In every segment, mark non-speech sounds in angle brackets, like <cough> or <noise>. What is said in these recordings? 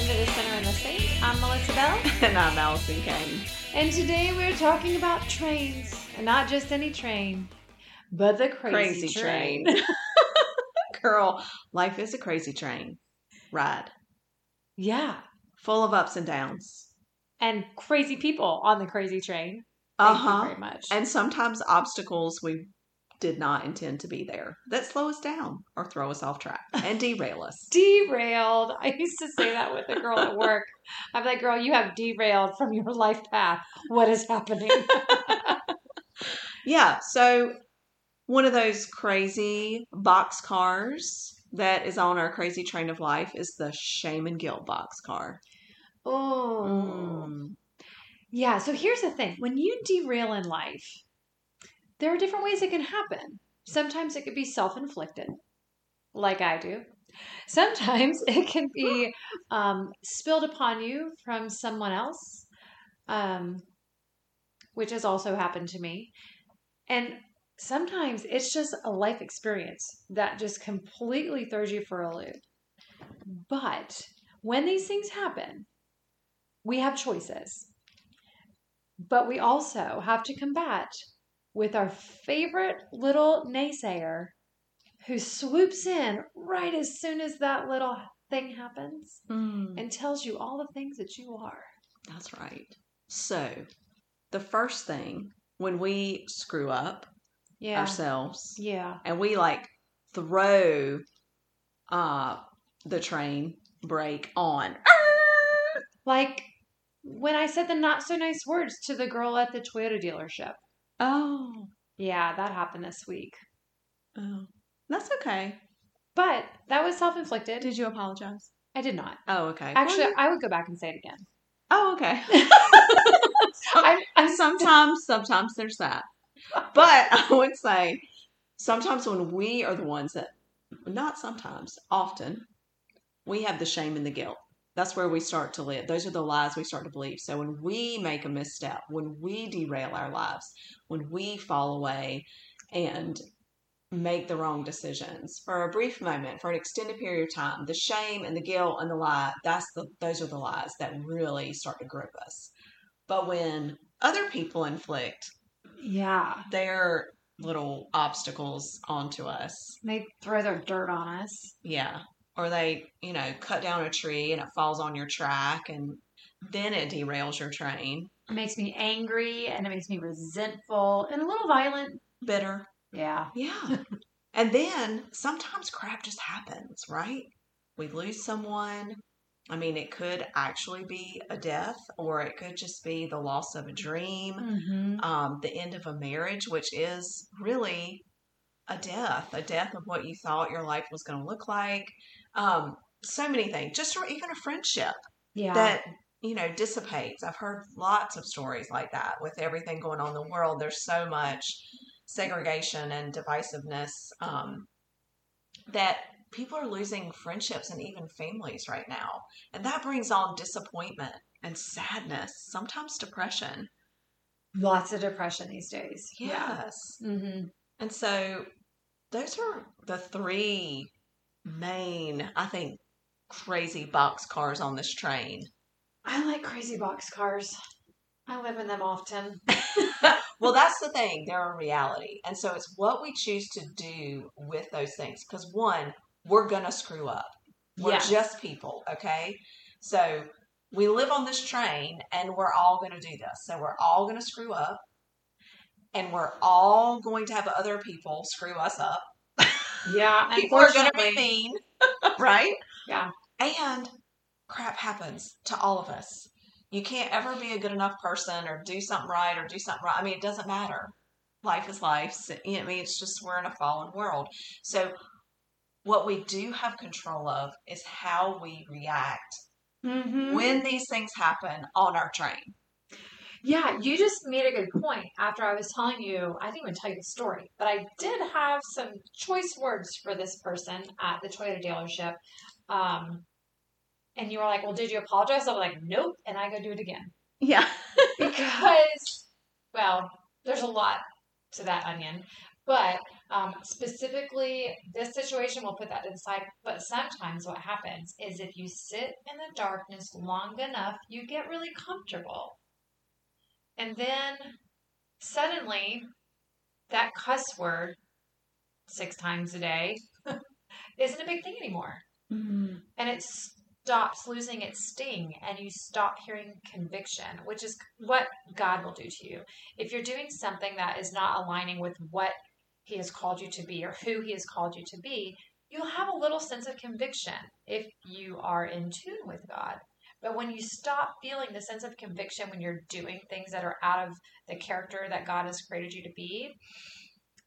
welcome to the Sinner and the Saint. I'm Melissa Bell, <laughs> and I'm Allison Kane. and today we're talking about trains, and not just any train, but the crazy, Crazy train. <laughs> Girl, life is a crazy train ride, Yeah, full of ups and downs. and crazy people on the crazy train. Uh huh. very much. And sometimes obstacles we did not intend to be there that slow us down or throw us off track and <laughs> derail us. derailed. I used to say that with a girl at work. I'm like, girl, you have derailed from your life path. What is happening? <laughs> Yeah, so one of those crazy box cars that is on our crazy train of life is the shame and guilt box car. oh. Mm. Yeah, so here's the thing when you derail in life, there are different ways it can happen. Sometimes it could be self inflicted, like I do. Sometimes <laughs> it can be um, spilled upon you from someone else, um, which has also happened to me. And sometimes it's just a life experience that just completely throws you for a loop. But when these things happen, we have choices. But we also have to combat with our favorite little naysayer who swoops in right as soon as that little thing happens Mm. and tells you all the things that you are. That's right. So, the first thing when we screw up Yeah. ourselves Yeah. and we like throw uh the train brake on. Like when I said the not so nice words to the girl at the Toyota dealership. Oh. Yeah, that happened this week. Oh. That's okay. But that was self inflicted. Did you apologize? I did not. Oh, okay. Actually, Well, I would go back and say it again. oh, okay. <laughs> I, I, <laughs> sometimes, sometimes there's that. <laughs> But I would say sometimes when we are the ones that, not sometimes, often, we have the shame and the guilt. That's where we start to live. Those are the lies we start to believe. So when we make a misstep, when we derail our lives, when we fall away and make the wrong decisions for a brief moment, for an extended period of time, the shame and the guilt and the lie, that's the those are the lies that really start to grip us. But when other people inflict yeah. their little obstacles onto us, They throw their dirt on us. yeah, or they, you know, cut down a tree and it falls on your track and then it derails your train. It makes me angry and it makes me resentful and a little violent. Bitter. Yeah. Yeah. and then sometimes crap just happens, right? We lose someone. I mean, it could actually be a death or it could just be the loss of a dream, Mm-hmm. um, the end of a marriage, which is really a death, a death of what you thought your life was going to look like. Um, so many things, just even a friendship Yeah. that you know dissipates i've heard lots of stories like that with everything going on in the world there's so much segregation and divisiveness um, that people are losing friendships and even families right now and that brings on disappointment and sadness sometimes depression Lots of depression these days. yes Mm-hmm. and so those are the three main i think crazy box cars on this train I like crazy box cars. I live in them often. <laughs> <laughs> well, that's the thing. They're a reality. And so it's what we choose to do with those things. Because, one, we're going to screw up. We're Yeah. just people, okay? So we live on this train and we're all going to do this. So we're all going to screw up. And we're all going to have other people screw us up. Yeah. People are going to be mean, right? Yeah. And crap happens to all of us. You can't ever be a good enough person or do something right or do something right. I mean, it doesn't matter. Life is life. So, you know, I mean, it's just we're in a fallen world. So, what we do have control of is how we react Mhm. when these things happen on our train. Yeah, you just made a good point after I was telling you, I didn't even tell you the story, but I did have some choice words for this person at the Toyota dealership. Um, and you were like, Well, did you apologize? I was like, Nope. And I go do it again. Yeah. <laughs> <laughs> Because, well, there's a lot to that onion. But um, specifically, this situation, we'll put that to the side. But sometimes what happens is if you sit in the darkness long enough, you get really comfortable. And then suddenly, that cuss word six times a day <laughs> isn't a big thing anymore. Mm-hmm. And it stops losing its sting and you stop hearing conviction, which is what God will do to you. If you're doing something that is not aligning with what He has called you to be or who He has called you to be, you'll have a little sense of conviction if you are in tune with God. But when you stop feeling the sense of mm-hmm. conviction when you're doing things that are out of the character that God has created you to be,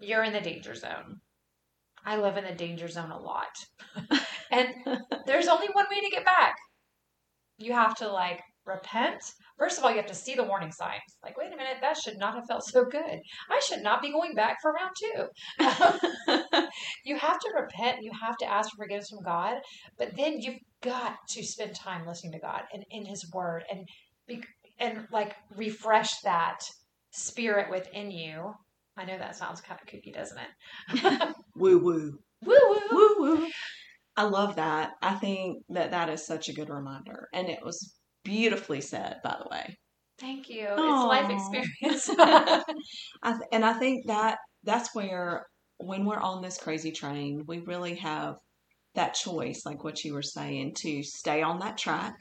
you're in the danger zone. I live in the danger zone a lot. <laughs> and there's only one way to get back. You have to like repent. First of all, you have to see the warning signs. Like, wait a minute, that should not have felt so good. I should not be going back for round two. <laughs> <laughs> you have to repent. You have to ask for forgiveness from God. But then you've got to spend time listening to God and in His Word and be, and like refresh that spirit within you. I know that sounds kind of kooky, doesn't it? <laughs> woo woo. Woo woo. Woo woo. I love that. I think that that is such a good reminder. And it was beautifully said, by the way. Thank you. Aw. It's life experience. <laughs> I th- and I think that that's where when we're on this crazy train, we really have that choice, like what you were saying, to stay on that track,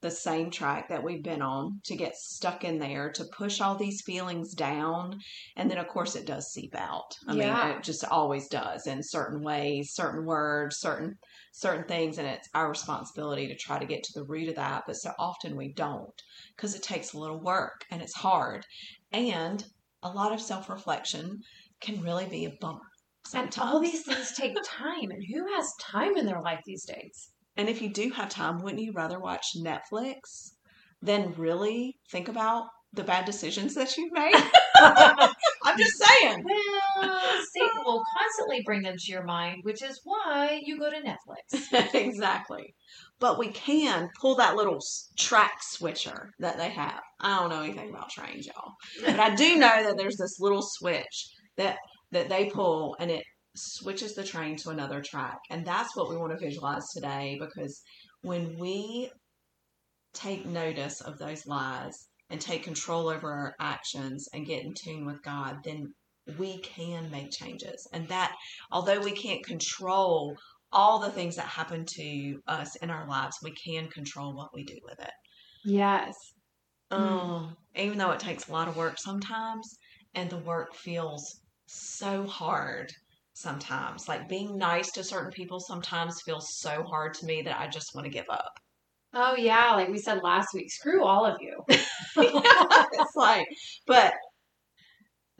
the same track that we've been on, to get stuck in there, to push all these feelings down, and then of course it does seep out. I Yeah. mean, it just always does in certain ways, certain words, certain certain things, and it's our responsibility to try to get to the root of that. But so often we don't because it takes a little work and it's hard, and a lot of self reflection can really be a bummer. And all these things take time. And who has time in their life these days? And if you do have time, wouldn't you rather watch Netflix than really think about the bad decisions that you've made? <laughs> I'm just saying. Well, Satan will constantly bring them to your mind, which is why you go to Netflix. <laughs> exactly. But we can pull that little track switcher that they have. I don't know anything about trains, y'all. But I do know that there's this little switch that that they pull and it switches the train to another track. And that's what we want to visualize today because when we take notice of those lies and take control over our actions and get in tune with God, then we can make changes. And that, although we can't control all the things that happen to us in our lives, we can control what we do with it. Yes. Oh, even though it takes a lot of work sometimes, and the work feels so hard sometimes. Like being nice to certain people sometimes feels so hard to me that I just want to give up. Oh, yeah. Like we said last week, screw all of you. <laughs> it's like, but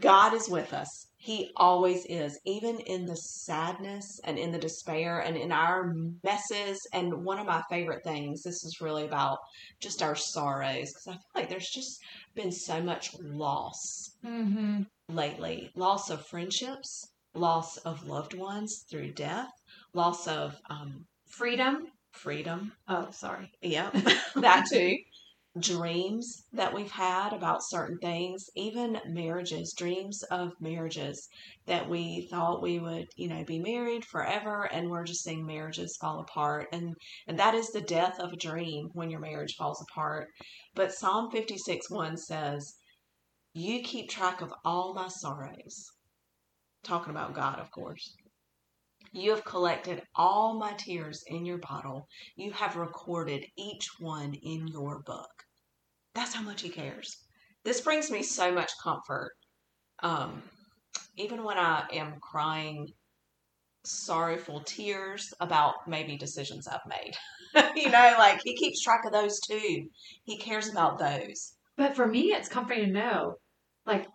God is with us. He always is, even in the sadness and in the despair and in our messes. And one of my favorite things, this is really about just our sorrows, because I feel like there's just been so much loss Mm-hmm. Lately loss of friendships, loss of loved ones through death, loss of um, Freedom. freedom. Oh, sorry. Yep, <laughs> that too. Dreams that we've had about certain things, even marriages, dreams of marriages that we thought we would, you know, be married forever, and we're just seeing marriages fall apart, and and that is the death of a dream when your marriage falls apart. But Psalm fifty six one says, "You keep track of all my sorrows." Talking about God, of course. You have collected all my tears in your bottle. You have recorded each one in your book. That's how much he cares. This brings me so much comfort. Um, even when I am crying sorrowful tears about maybe decisions I've made. <laughs> you know, like he keeps track of those too. He cares about those. But for me, it's comforting to know, like,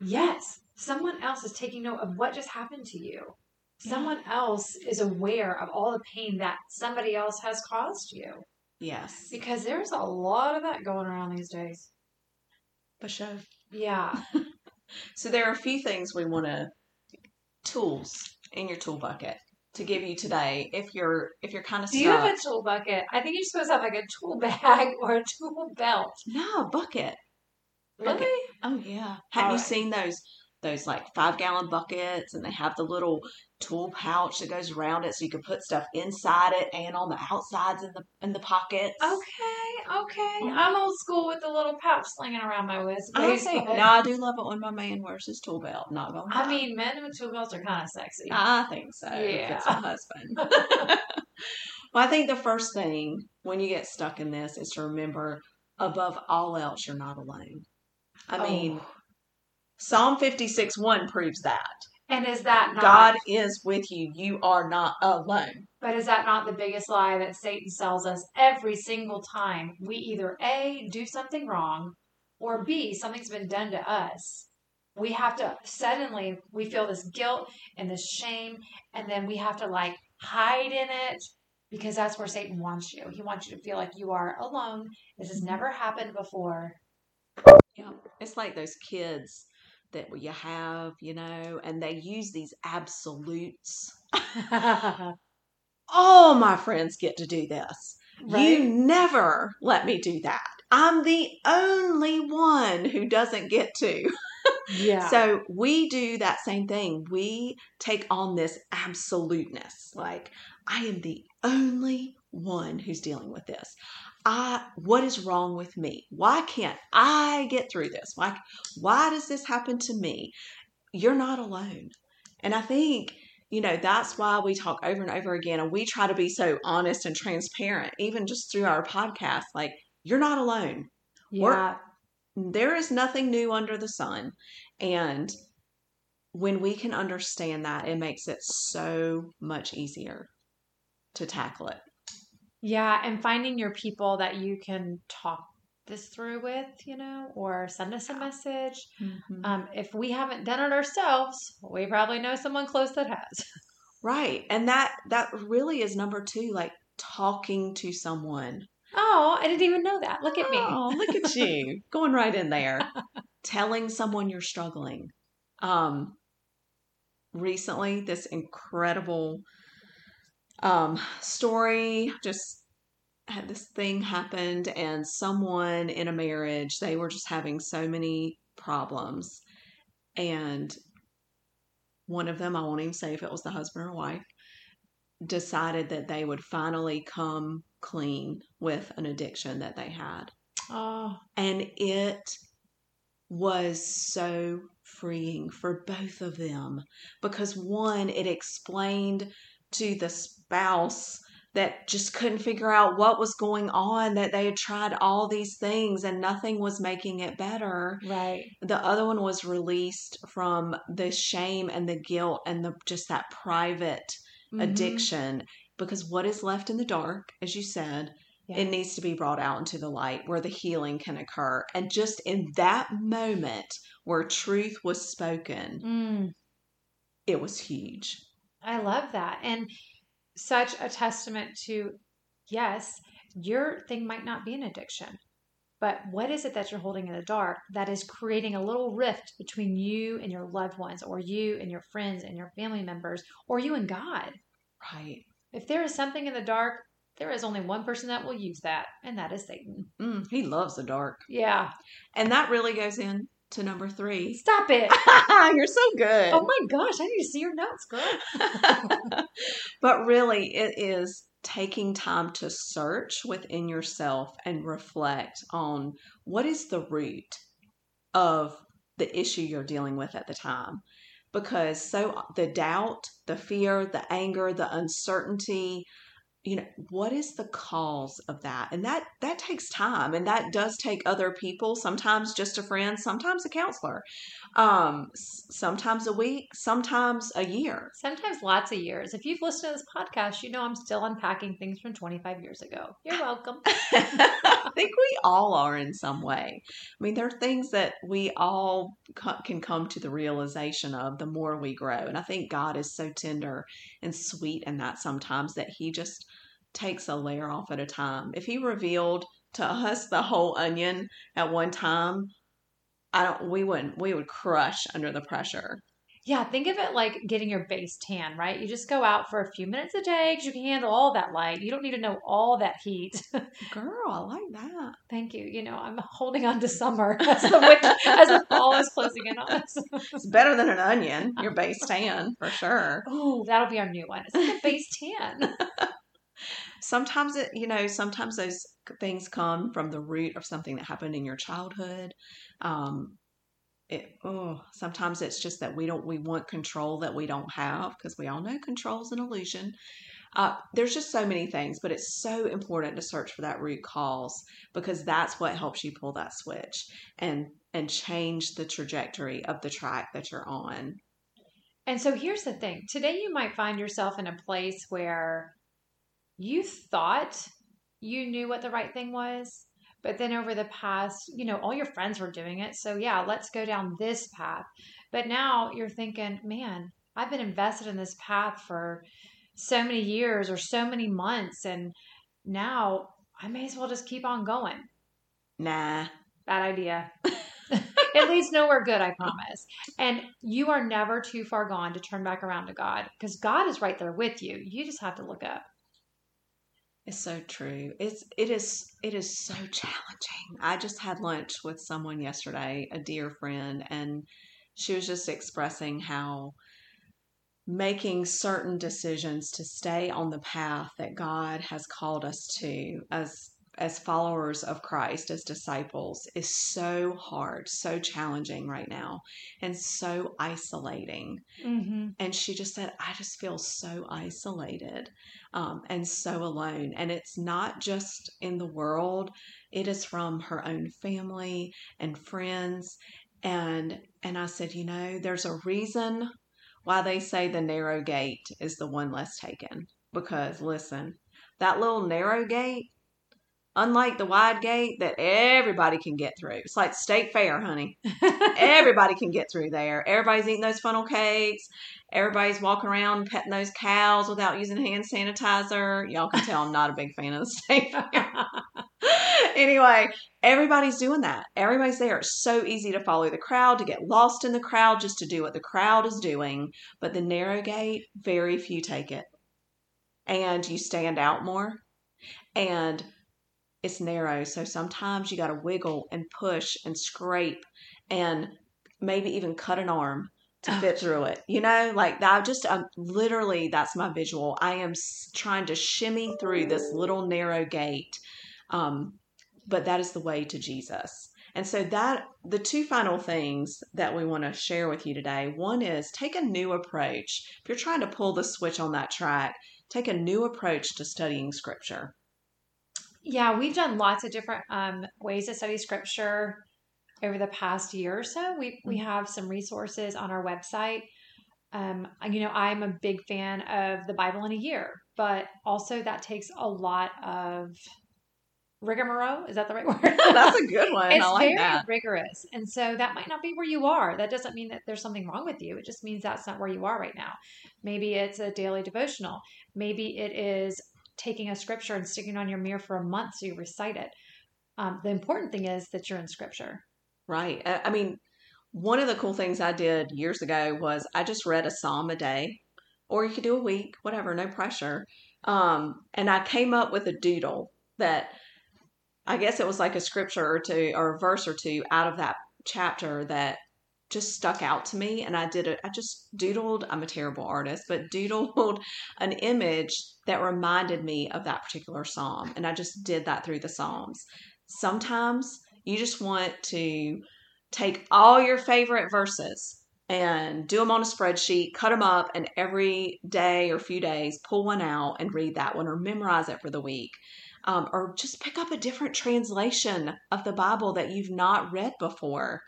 yes, someone else is taking note of what just happened to you. Someone else is aware of all the pain that somebody else has caused you. Yes. Because there's a lot of that going around these days. For sure. Yeah. <laughs> So there are a few things we want to tools in your tool bucket to give you today if you're if you're kind of Do stuck. you have a tool bucket? I think you're supposed to have like a tool bag <laughs> or a tool belt. no, a bucket. Really? Oh yeah. Have All you right. seen those those like five gallon buckets and they have the little tool pouch that goes around it so you can put stuff inside it and on the outsides in the in the pockets. Okay, okay. Mm-hmm. I'm old school with the little pouch slinging around my waist. I think no, I do love it when my man wears his tool belt. Not gonna. I mean, men with tool belts are kind of sexy. I think so. If it's Yeah. husband. <laughs> <laughs> well, I think the first thing when you get stuck in this is to remember, above all else, you're not alone. I oh. mean, Oh. Psalm 56 1 proves that. and is that not? God is with you. You are not alone. But is that not the biggest lie that Satan sells us every single time we either A, do something wrong, or B, something's been done to us? We have to suddenly, we feel this guilt and this shame, and then we have to like hide in it because that's where Satan wants you. He wants you to feel like you are alone. This has mm-hmm. never happened before. Yeah. It's like those kids that you have, you know, and they use these absolutes. <laughs> All my friends get to do this. You never let me do that. I'm the only one who doesn't get to. <laughs> yeah. So we do that same thing. We take on this absoluteness. Like, I am the only one who's dealing with this. I what is wrong with me? Why can't I get through this? Why why does this happen to me? You're not alone. And I think you know that's why we talk over and over again and we try to be so honest and transparent even just through our podcast like you're not alone yeah. there is nothing new under the sun. And when we can understand that, it makes it so much easier to tackle it. Yeah, and finding your people that you can talk this through with, you know, or send us a message. Um, if we haven't done it ourselves, we probably know someone close that has. <laughs> right. And that that really is number two, like talking to someone. Oh, I didn't even know that. Look at me. Oh, look at you. <laughs> Going right in there. Telling someone you're struggling. Um recently this incredible um story just had this thing happened and someone in a marriage they were just having so many problems. And one of them i won't even say if it was the husband or wife decided that they would finally come clean with an addiction that they had. Oh, and it was so freeing for both of them because one it explained to the spouse that just couldn't figure out what was going on that they had tried all these things and nothing was making it better right. the other one was released from the shame and the guilt and the just that private Mhm. addiction because what is left in the dark as you said Yeah. it needs to be brought out into the light where the healing can occur and just in that moment where truth was spoken Mm, it was huge I love that. And such a testament to yes, your thing might not be an addiction, but what is it that you're holding in the dark that is creating a little rift between you and your loved ones, or you and your friends and your family members, or you and God? right If there is something in the dark, there is only one person that will use that, and that is Satan. mm, he loves the dark Yeah. and that really goes in to number three Stop it. <laughs> you're so good Oh my gosh, I need to see your notes, girl. <laughs> but really, it is taking time to search within yourself and reflect on what is the root of the issue you're dealing with at the time. Because so the doubt, the fear, the anger, the uncertainty, you know, what is the cause of that? And that that takes time and that does take other people, sometimes just a friend, sometimes a counselor. Um sometimes a week, sometimes a year. Sometimes lots of years. If you've listened to this podcast, you know I'm still unpacking things from 25 years ago. You're welcome. <laughs> I think we all are in some way. I mean, there are things that we all co- can come to the realization of the more we grow. And I think God is so tender and sweet in that sometimes that He just takes a layer off at a time. If He revealed to us the whole onion at one time, I don't. We wouldn't. We would crush under the pressure. Yeah, think of it like getting your base tan, right? You just go out for a few minutes a day because you can handle all that light. You don't need to know all that heat. <laughs> Girl, I like that. Thank you. You know, I'm holding on to summer <laughs> as the winter, as the fall is closing in on us. It's better than an onion, your base tan, for sure. Oh, that'll be our new one. It's like a base tan. <laughs> Sometimes it, you know, sometimes those things come from the root of something that happened in your childhood. Um, it, oh, sometimes it's just that we don't, we want control that we don't have because we all know control is an illusion. Uh, there's just so many things, but it's so important to search for that root cause because that's what helps you pull that switch and and change the trajectory of the track that you're on. And so here's the thing today, you might find yourself in a place where you thought you knew what the right thing was, but then over the past, you know, all your friends were doing it. So yeah, let's go down this path. But now you're thinking, man, I've been invested in this path for so many years or so many months. And now I may as well just keep on going. Nah. Bad idea. <laughs> it leads nowhere good, I promise. And you are never too far gone to turn back around to God because God is right there with you. You just have to look up. It's so true. It's it is it is so challenging. I just had lunch with someone yesterday, a dear friend, and she was just expressing how making certain decisions to stay on the path that God has called us to as as followers of Christ, as disciples, is so hard, so challenging right now, and so isolating. Mm-hmm. And she just said, I just feel so isolated um, and so alone. And it's not just in the world, it is from her own family and friends. And and I said, you know, there's a reason why they say the narrow gate is the one less taken. Because listen, that little narrow gate unlike the wide gate that everybody can get through. It's like state fair, honey. everybody can get through there. Everybody's eating those funnel cakes. Everybody's walking around petting those cows without using hand sanitizer. Y'all can tell I'm not a big fan of the state fair. <laughs> anyway, everybody's doing that. Everybody's there. It's so easy to follow the crowd, to get lost in the crowd, just to do what the crowd is doing. But the narrow gate, very few take it. And you stand out more. And it's narrow. So sometimes you got to wiggle and push and scrape and maybe even cut an arm to oh. fit through it. You know, like I just um, literally that's my visual. I am s- trying to shimmy through this little narrow gate. Um, but that is the way to Jesus. And so that the two final things that we want to share with you today, one is take a new approach. If you're trying to pull the switch on that track, take a new approach to studying scripture. Yeah, we've done lots of different um, ways to study scripture over the past year or so. We we mm-hmm. have some resources on our website. Um, you know, I'm a big fan of the Bible in a year, but also that takes a lot of rigmarole. Is that the right <laughs> word? <laughs> That's a good one. it's like very that. rigorous, and so that might not be where you are. That doesn't mean that there's something wrong with you. It just means that's not where you are right now. Maybe it's a daily devotional. Maybe it is taking a scripture and sticking it on your mirror for a month so you recite it. Um, the important thing is that you're in scripture. Right. I mean, one of the cool things I did years ago was I just read a psalm a day, or you could do a week, whatever, no pressure. Um, and I came up with a doodle that I guess it was like a scripture or two or a verse or two out of that chapter that just stuck out to me and I did it I just doodled I'm a terrible artist but <laughs> doodled an image that reminded me of that particular psalm and I just did that through the psalms sometimes you just want to take all your favorite verses and do them on a spreadsheet, cut them up, and every day or few days pull one out and read that one or memorize it for the week. Um, or just pick up a different translation of the Bible that you've not read before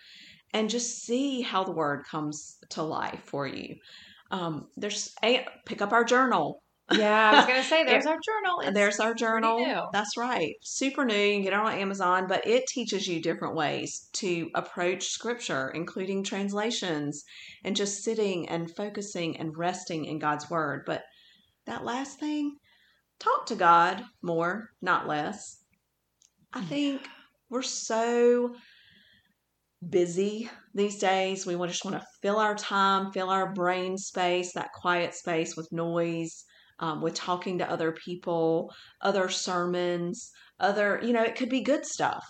and just see how the word comes to life for you. Um, there's a pick up our journal. Yeah, I was gonna say <laughs> there's our journal. It's there's our journal. That's right. Super new. You can get it on Amazon, but it teaches you different ways to approach scripture, including translations and just sitting and focusing and resting in God's word. But that last thing, talk to God more, not less. I think we're so busy these days. We just want to fill our time, fill our brain space, that quiet space with noise, um, with talking to other people, other sermons, other, you know, it could be good stuff.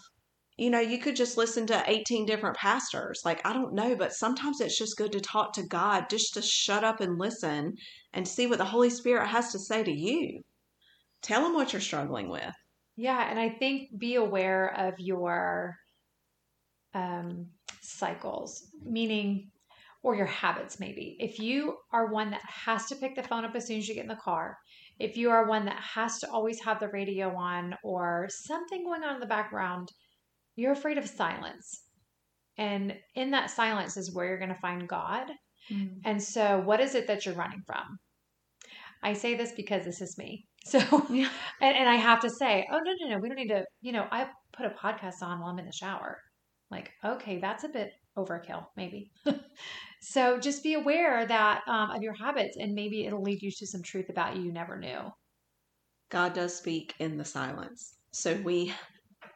You know, you could just listen to 18 different pastors. Like, I don't know, but sometimes it's just good to talk to God, just to shut up and listen and see what the Holy Spirit has to say to you. Tell him what you're struggling with. Yeah, and I think be aware of your um, cycles, meaning, or your habits, maybe. If you are one that has to pick the phone up as soon as you get in the car, if you are one that has to always have the radio on or something going on in the background, you're afraid of silence. And in that silence is where you're going to find God. Mm. And so, what is it that you're running from? I say this because this is me. <laughs> So, yeah. and, and I have to say, oh, no, no, no, we don't need to, you know, I put a podcast on while I'm in the shower. Like, okay, that's a bit overkill, maybe. <laughs> so just be aware that um, of your habits, and maybe it'll lead you to some truth about you you never knew. God does speak in the silence. So we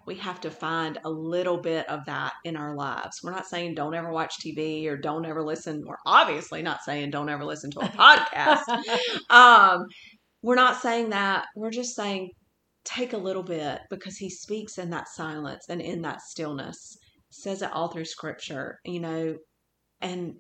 we have to find a little bit of that in our lives. We're not saying don't ever watch TV or don't ever listen. We're obviously not saying don't ever listen to a podcast. <laughs> um, we're not saying that. We're just saying take a little bit because he speaks in that silence and in that stillness. Says it all through scripture, you know, and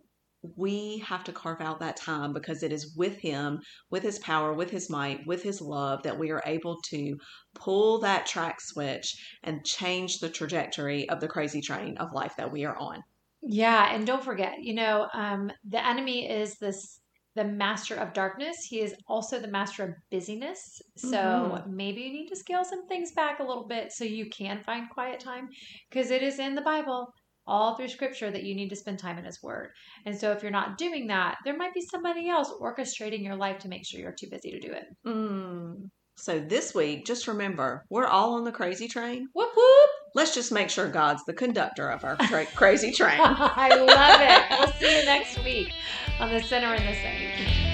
we have to carve out that time because it is with him, with his power, with his might, with his love that we are able to pull that track switch and change the trajectory of the crazy train of life that we are on. Yeah, and don't forget, you know, um, the enemy is this the master of darkness. He is also the master of busyness. So mm-hmm. maybe you need to scale some things back a little bit so you can find quiet time because it is in the Bible all through scripture that you need to spend time in his word. And so if you're not doing that, there might be somebody else orchestrating your life to make sure you're too busy to do it. Mm. So this week, just remember, we're all on the crazy train. Whoop whoop. Let's just make sure God's the conductor of our tra- <laughs> crazy train. I love it. We'll see you <laughs> next week on the Sinner and the Saint.